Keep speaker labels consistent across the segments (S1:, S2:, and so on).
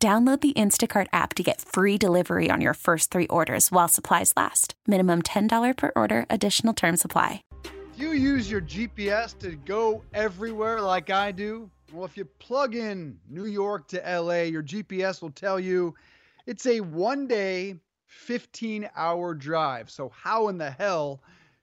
S1: Download the Instacart app to get free delivery on your first three orders while supplies last. Minimum $10 per order, additional term supply.
S2: You use your GPS to go everywhere like I do? Well, if you plug in New York to LA, your GPS will tell you it's a one day, 15 hour drive. So, how in the hell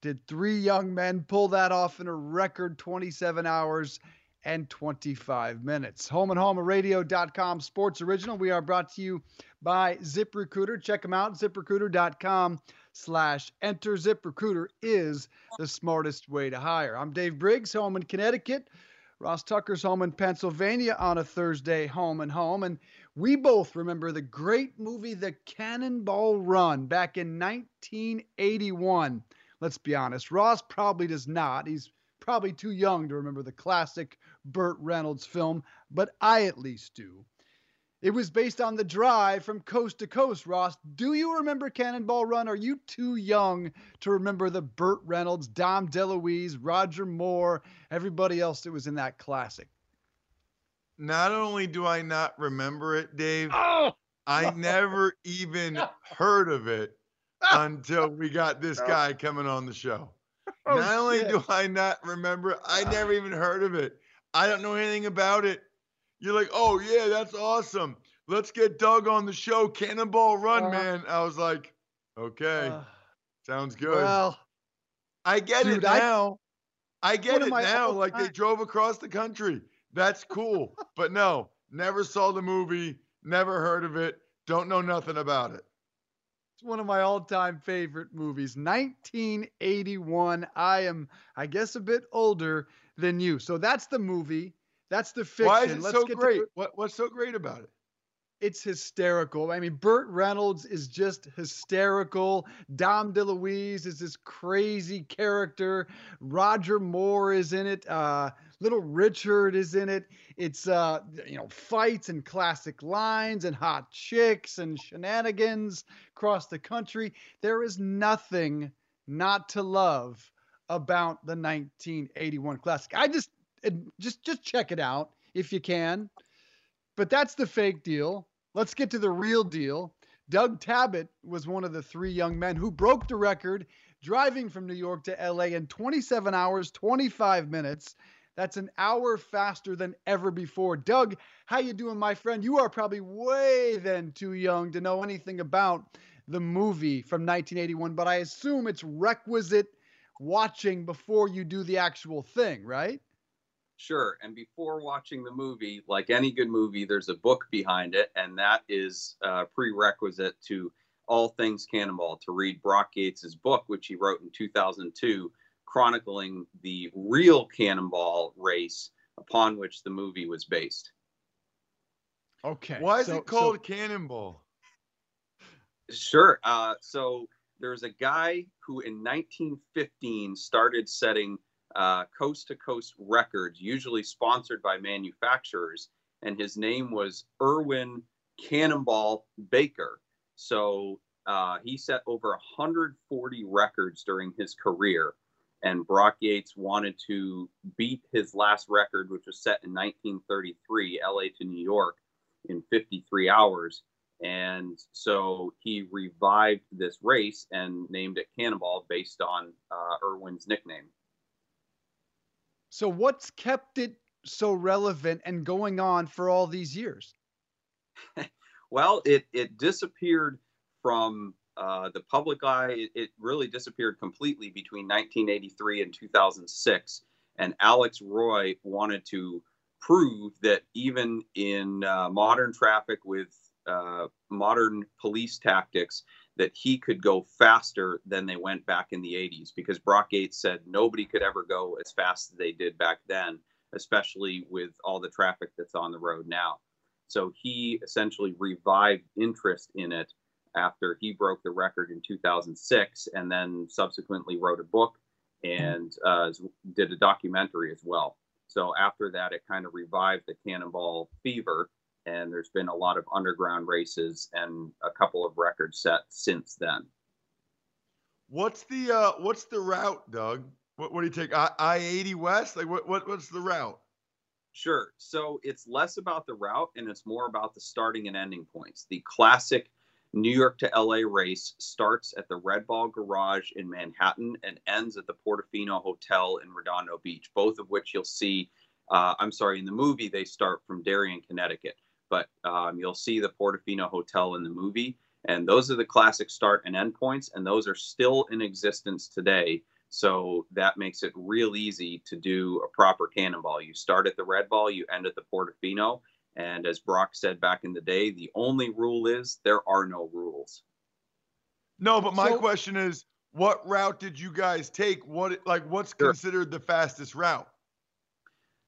S2: did three young men pull that off in a record 27 hours? And 25 minutes. Home and Home Radio.com Sports Original. We are brought to you by ZipRecruiter. Check them out, ziprecruiter.com slash enter. ZipRecruiter is the smartest way to hire. I'm Dave Briggs, home in Connecticut. Ross Tucker's home in Pennsylvania on a Thursday, home and home. And we both remember the great movie The Cannonball Run back in 1981. Let's be honest, Ross probably does not. He's probably too young to remember the classic Burt Reynolds film, but I at least do. It was based on the drive from coast to coast, Ross. Do you remember Cannonball Run? Are you too young to remember the Burt Reynolds, Dom DeLuise, Roger Moore, everybody else that was in that classic?
S3: Not only do I not remember it, Dave, oh! I never even heard of it until we got this guy coming on the show. Oh, not only do I not remember, I never even heard of it. I don't know anything about it. You're like, oh yeah, that's awesome. Let's get Doug on the show. Cannonball Run, uh, man. I was like, okay, uh, sounds good. Well, I get dude, it now. I, I get it now. Like time? they drove across the country. That's cool. but no, never saw the movie. Never heard of it. Don't know nothing about it.
S2: It's one of my all-time favorite movies. 1981. I am, I guess, a bit older than you. So that's the movie. That's the fiction.
S3: Why is it Let's so great? To, what, what's so great about it?
S2: It's hysterical. I mean, Burt Reynolds is just hysterical. Dom DeLuise is this crazy character. Roger Moore is in it. Uh, Little Richard is in it. It's uh, you know fights and classic lines and hot chicks and shenanigans across the country. There is nothing not to love about the 1981 classic. I just just just check it out if you can. But that's the fake deal. Let's get to the real deal. Doug Tabbutt was one of the three young men who broke the record driving from New York to LA in 27 hours, 25 minutes. That's an hour faster than ever before. Doug, how you doing, my friend? You are probably way then too young to know anything about the movie from 1981, but I assume it's requisite watching before you do the actual thing, right?
S4: Sure. And before watching the movie, like any good movie, there's a book behind it, and that is a prerequisite to all things Cannonball to read Brock Yates's book, which he wrote in 2002 chronicling the real cannonball race upon which the movie was based.
S2: Okay.
S3: Why is so, it called so... Cannonball?
S4: Sure. Uh, so there's a guy who in 1915 started setting coast to coast records, usually sponsored by manufacturers, and his name was Erwin Cannonball Baker. So uh, he set over 140 records during his career and Brock Yates wanted to beat his last record, which was set in 1933, LA to New York, in 53 hours. And so he revived this race and named it Cannonball based on uh, Erwin's nickname.
S2: So, what's kept it so relevant and going on for all these years?
S4: well, it, it disappeared from uh, the public eye, it, it, really disappeared completely between 1983 and 2006. And Alex Roy wanted to prove that even in uh, modern traffic with uh, modern police tactics, that he could go faster than they went back in the 80s because Brock Yates said nobody could ever go as fast as they did back then, especially with all the traffic that's on the road now. So he essentially revived interest in it after he broke the record in 2006 and then subsequently wrote a book and uh, did a documentary as well. So after that, it kind of revived the cannonball fever, and there's been a lot of underground races and a couple of records set since then.
S3: What's the uh, what's the route, Doug? What, what do you take? I eighty west? Like what, what what's the route?
S4: Sure. So it's less about the route and it's more about the starting and ending points. The classic New York to LA race starts at the Red Ball Garage in Manhattan and ends at the Portofino Hotel in Redondo Beach, both of which you'll see. Uh, I'm sorry, in the movie, they start from Darien, Connecticut, but um, you'll see the Portofino Hotel in the movie. And those are the classic start and end points, and those are still in existence today. So that makes it real easy to do a proper cannonball. You start at the red ball, you end at the Portofino, and as Brock said back in the day, the only rule is there are no rules.
S3: No, but my so, question is, what route did you guys take? What like what's sure. considered the fastest route?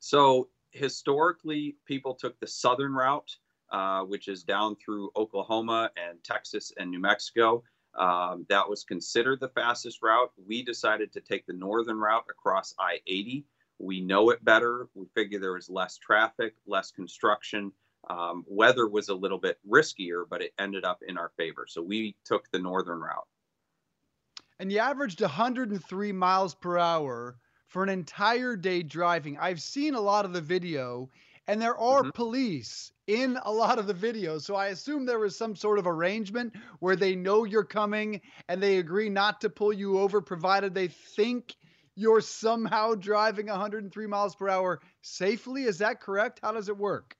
S4: So historically, people took the southern route, uh, which is down through Oklahoma and Texas and New Mexico. Um, that was considered the fastest route. We decided to take the northern route across I 80 we know it better. We figure there was less traffic, less construction. Um, weather was a little bit riskier, but it ended up in our favor. So we took the northern route.
S2: And you averaged 103 miles per hour for an entire day driving. I've seen a lot of the video, and there are mm-hmm. police in a lot of the videos. So I assume there was some sort of arrangement where they know you're coming and they agree not to pull you over, provided they think you're somehow driving 103 miles per hour safely. Is that correct? How does it work?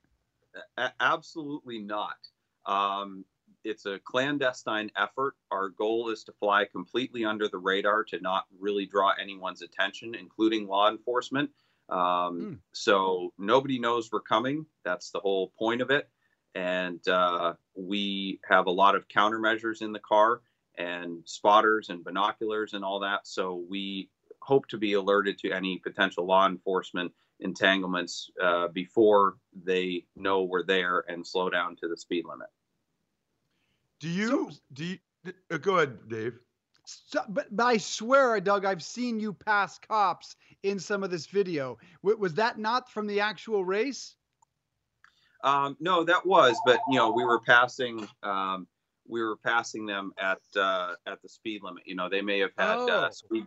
S4: A- absolutely not. Um, it's a clandestine effort. Our goal is to fly completely under the radar to not really draw anyone's attention, including law enforcement. Um, mm. So nobody knows we're coming. That's the whole point of it. And uh, we have a lot of countermeasures in the car and spotters and binoculars and all that. So we hope to be alerted to any potential law enforcement entanglements uh, before they know we're there and slow down to the speed limit.
S3: Do you so, do you, uh, go ahead, Dave?
S2: So, but, but I swear, Doug, I've seen you pass cops in some of this video. W- was that not from the actual race?
S4: Um, no, that was, but you know, we were passing. Um, we were passing them at uh, at the speed limit. You know, they may have had uh, oh. uh, speed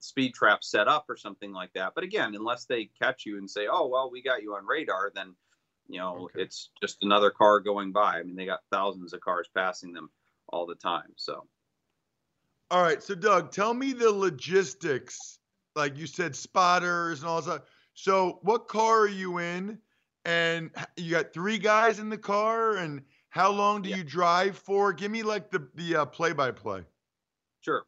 S4: speed trap set up or something like that. But again, unless they catch you and say, "Oh, well, we got you on radar," then you know okay. it's just another car going by. I mean, they got thousands of cars passing them all the time. So,
S3: all right. So, Doug, tell me the logistics. Like you said, spotters and all that. So, what car are you in? And you got three guys in the car, and how long do yeah. you drive for? Give me like the the uh, play by play.
S4: Sure.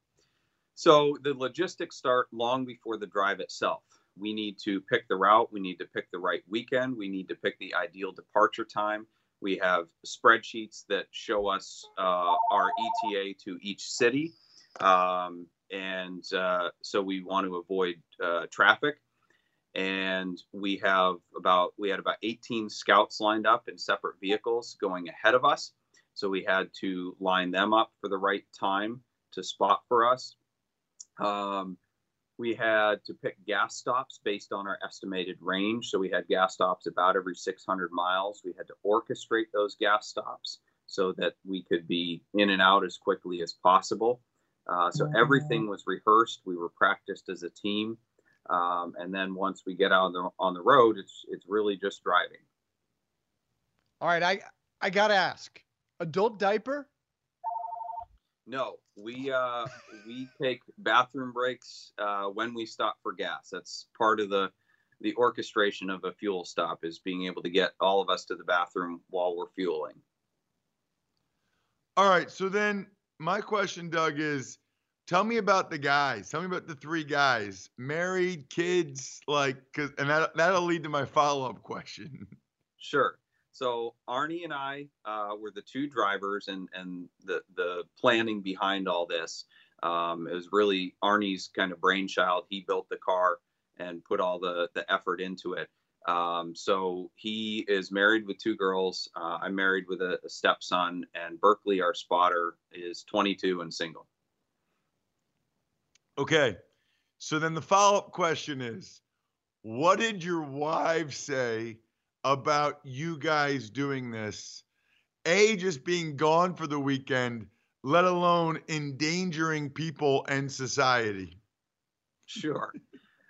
S4: So the logistics start long before the drive itself. We need to pick the route. We need to pick the right weekend. We need to pick the ideal departure time. We have spreadsheets that show us uh, our ETA to each city. Um, and uh, so we want to avoid uh, traffic. And we have about we had about 18 scouts lined up in separate vehicles going ahead of us. So we had to line them up for the right time to spot for us. Um, we had to pick gas stops based on our estimated range. So we had gas stops about every 600 miles. We had to orchestrate those gas stops so that we could be in and out as quickly as possible. Uh, so everything was rehearsed. We were practiced as a team. Um, and then once we get out on the, on the road, it's it's really just driving.
S2: All right, I I gotta ask, adult diaper?
S4: No, we uh, we take bathroom breaks uh, when we stop for gas. That's part of the the orchestration of a fuel stop is being able to get all of us to the bathroom while we're fueling.
S3: All right. So then my question, Doug, is tell me about the guys. Tell me about the three guys, married, kids, like, cause, and that, that'll lead to my follow up question.
S4: Sure. So Arnie and I uh, were the two drivers, and and the the planning behind all this um, was really Arnie's kind of brainchild. He built the car and put all the the effort into it. Um, so he is married with two girls. Uh, I'm married with a, a, stepson, and Berkeley, our spotter, is 22 and single.
S3: Okay. So then the follow up question is what did your wife say about you guys doing this? A, just being gone for the weekend, let alone endangering people and society.
S4: Sure.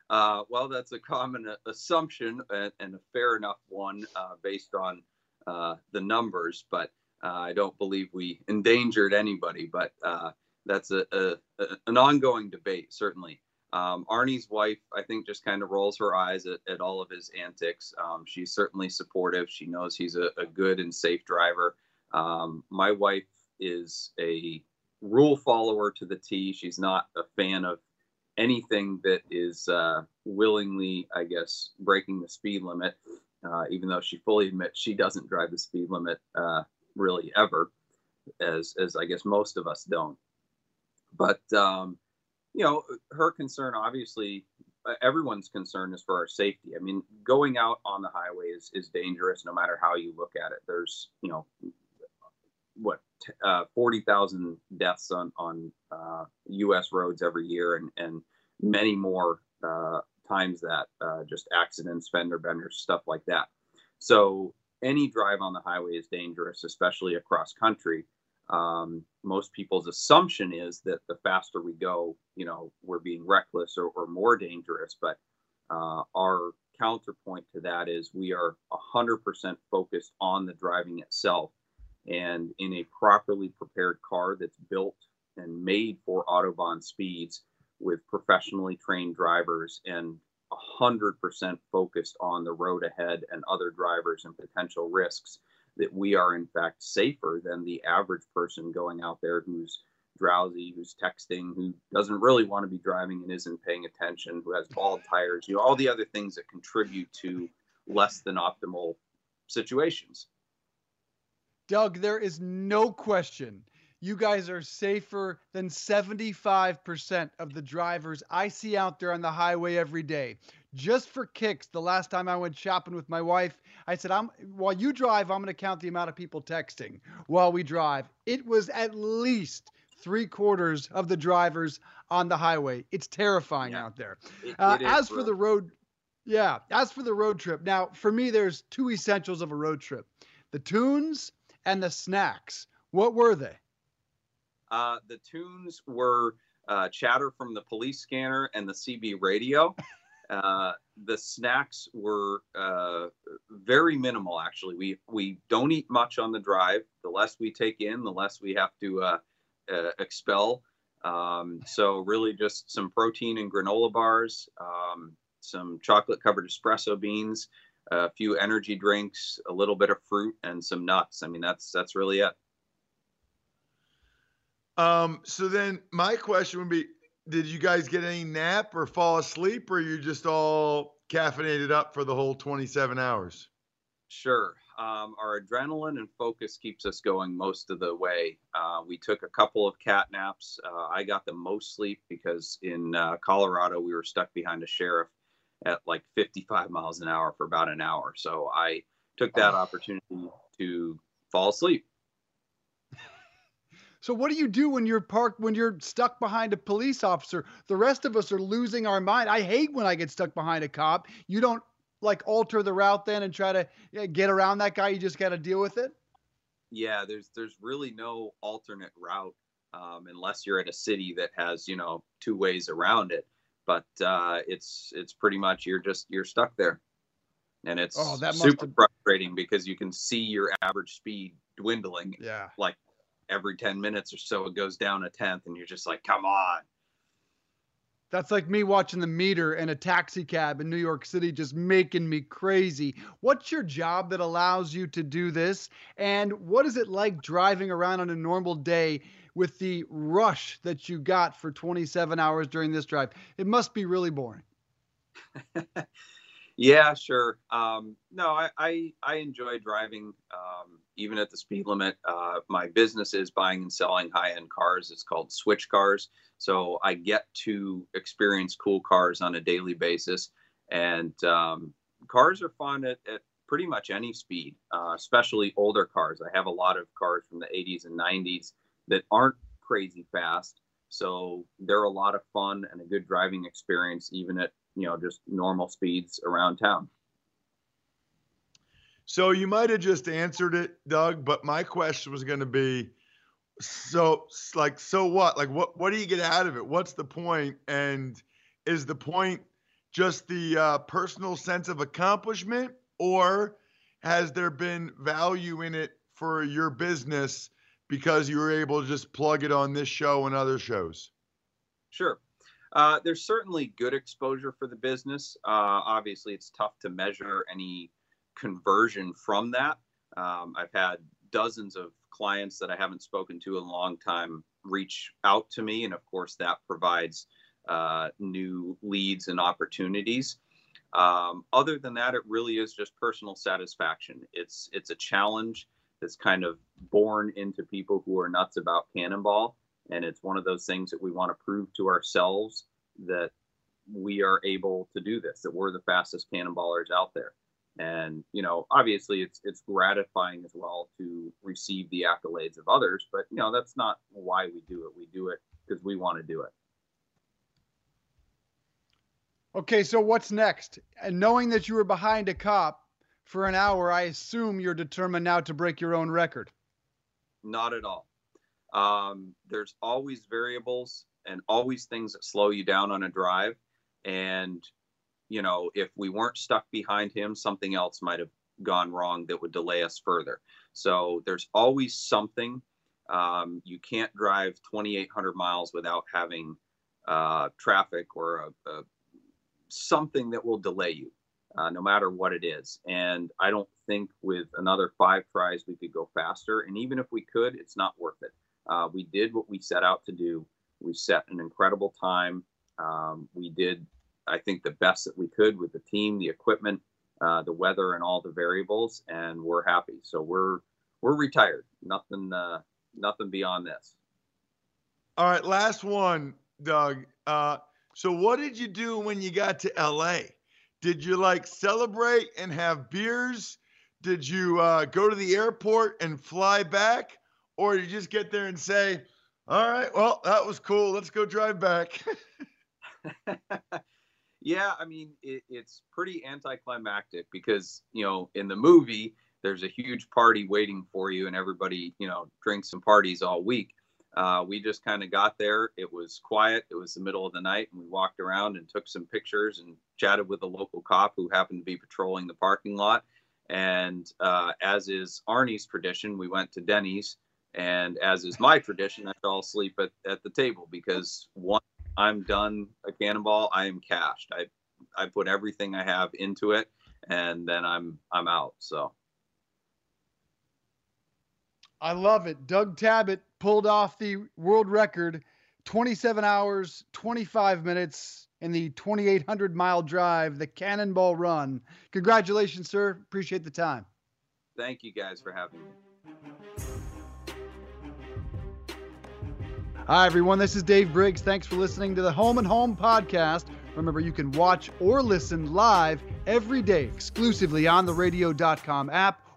S4: Uh, well, that's a common assumption and, and a fair enough one uh, based on uh, the numbers, but uh, I don't believe we endangered anybody. But uh, that's a, a, a, an ongoing debate, certainly. Um, Arnie's wife, I think, just kind of rolls her eyes at, at all of his antics. Um, she's certainly supportive. She knows he's a, a good and safe driver. Um, my wife is a rule follower to the T. She's not a fan of anything that is uh, willingly, I guess, breaking the speed limit, uh, even though she fully admits she doesn't drive the speed limit uh, really ever, as, as I guess most of us don't. But um, you know, her concern, obviously, everyone's concern is for our safety. I mean, going out on the highway is, is dangerous no matter how you look at it. There's, you know, what, uh, 40,000 deaths on, on uh, U.S. roads every year and, and many more uh, times that, uh, just accidents, fender benders, stuff like that. So any drive on the highway is dangerous, especially across country um, most people's assumption is that the faster we go, you know, we're being reckless or, or more dangerous. But uh, our counterpoint to that is we are 100% focused on the driving itself. And in a properly prepared car that's built and made for Autobahn speeds with professionally trained drivers and 100% focused on the road ahead and other drivers and potential risks that we are in fact safer than the average person going out there who's drowsy, who's texting, who doesn't really want to be driving and isn't paying attention, who has bald tires, you know, all the other things that contribute to less than optimal situations.
S2: Doug, there is no question you guys are safer than 75% of the drivers I see out there on the highway every day. Just for kicks, the last time I went shopping with my wife, I said, "I'm while you drive, I'm going to count the amount of people texting while we drive." It was at least three quarters of the drivers on the highway. It's terrifying yeah. out there. It, uh, it as for the road, yeah, as for the road trip, now for me, there's two essentials of a road trip: the tunes and the snacks. What were they?
S4: Uh, the tunes were uh, chatter from the police scanner and the CB radio. Uh, the snacks were uh, very minimal. Actually, we we don't eat much on the drive. The less we take in, the less we have to uh, uh, expel. Um, so really, just some protein and granola bars, um, some chocolate covered espresso beans, a few energy drinks, a little bit of fruit, and some nuts. I mean, that's that's really it.
S3: Um, so then my question would be did you guys get any nap or fall asleep or you just all caffeinated up for the whole 27 hours?
S4: Sure. Um, our adrenaline and focus keeps us going most of the way. Uh, we took a couple of cat naps. Uh, I got the most sleep because in uh, Colorado we were stuck behind a sheriff at like 55 miles an hour for about an hour. So I took that oh. opportunity to fall asleep.
S2: So what do you do when you're parked when you're stuck behind a police officer? The rest of us are losing our mind. I hate when I get stuck behind a cop. You don't like alter the route then and try to get around that guy. You just got to deal with it.
S4: Yeah, there's there's really no alternate route um, unless you're at a city that has you know two ways around it. But uh, it's it's pretty much you're just you're stuck there, and it's oh, that super frustrating because you can see your average speed dwindling.
S2: Yeah,
S4: like every 10 minutes or so it goes down a tenth and you're just like come on
S2: that's like me watching the meter in a taxi cab in New York City, just making me crazy. What's your job that allows you to do this? And what is it like driving around on a normal day with the rush that you got for 27 hours during this drive? It must be really boring.
S4: Yeah, sure. Um, no, I, I, I enjoy driving, um, even at the speed limit. Uh, my business is buying and selling high end cars. It's called Switch Cars. So I get to experience cool cars on a daily basis. And, um, cars are fun at, at pretty much any speed, uh, especially older cars. I have a lot of cars from the 80s and 90s that aren't crazy fast. So they're a lot of fun and a good driving experience, even at you know just normal speeds around town.
S3: So you might have just answered it, Doug, but my question was going to be so like so what? Like what what do you get out of it? What's the point? And is the point just the uh, personal sense of accomplishment or has there been value in it for your business because you were able to just plug it on this show and other shows?
S4: Sure. Uh, there's certainly good exposure for the business. Uh, obviously, it's tough to measure any conversion from that. Um, I've had dozens of clients that I haven't spoken to in a long time reach out to me, and of course, that provides uh, new leads and opportunities. Um, other than that, it really is just personal satisfaction. It's it's a challenge that's kind of born into people who are nuts about cannonball, and it's one of those things that we want to prove to ourselves that we are able to do this, that we're the fastest cannonballers out there. And you know, obviously, it's it's gratifying as well to receive the accolades of others, but you know, that's not why we do it. We do it because we want to do it.
S2: Okay, so what's next? And knowing that you were behind a cop for an hour, I assume you're determined now to break your own record.
S4: Not at all. Um, there's always variables and always things that slow you down on a drive. And, you know, if we weren't stuck behind him, something else might have gone wrong that would delay us further. So there's always something. Um, you can't drive 2,800 miles without having uh, traffic or a, a something that will delay you, uh, no matter what it is. And I don't think with another five tries we could go faster. And even if we could, it's not worth it. Uh, we did what we set out to do. We set an incredible time. Um, we did, I think, the best that we could with the team, the equipment, uh, the weather, and all the variables, and we're happy. So we're we're retired. Nothing, uh, nothing beyond this.
S3: All right, last one, Doug. Uh, so what did you do when you got to LA? Did you like celebrate and have beers? Did you uh, go to the airport and fly back? Or did you just get there and say, all right, well, that was cool. Let's go drive back?
S4: yeah, I mean, it, it's pretty anticlimactic because, you know, in the movie, there's a huge party waiting for you and everybody, you know, drinks and parties all week. Uh, we just kind of got there. It was quiet. It was the middle of the night, and we walked around and took some pictures and chatted with a local cop who happened to be patrolling the parking lot. And uh, as is Arnie's tradition, we went to Denny's. And as is my tradition, I fell asleep at, at the table because once I'm done a cannonball, I am cashed. I I put everything I have into it, and then I'm I'm out. So.
S2: I love it. Doug Tabbutt pulled off the world record 27 hours, 25 minutes in the 2,800 mile drive, the Cannonball Run. Congratulations, sir. Appreciate the time.
S4: Thank you guys for having me.
S2: Hi, everyone. This is Dave Briggs. Thanks for listening to the Home and Home podcast. Remember, you can watch or listen live every day exclusively on the radio.com app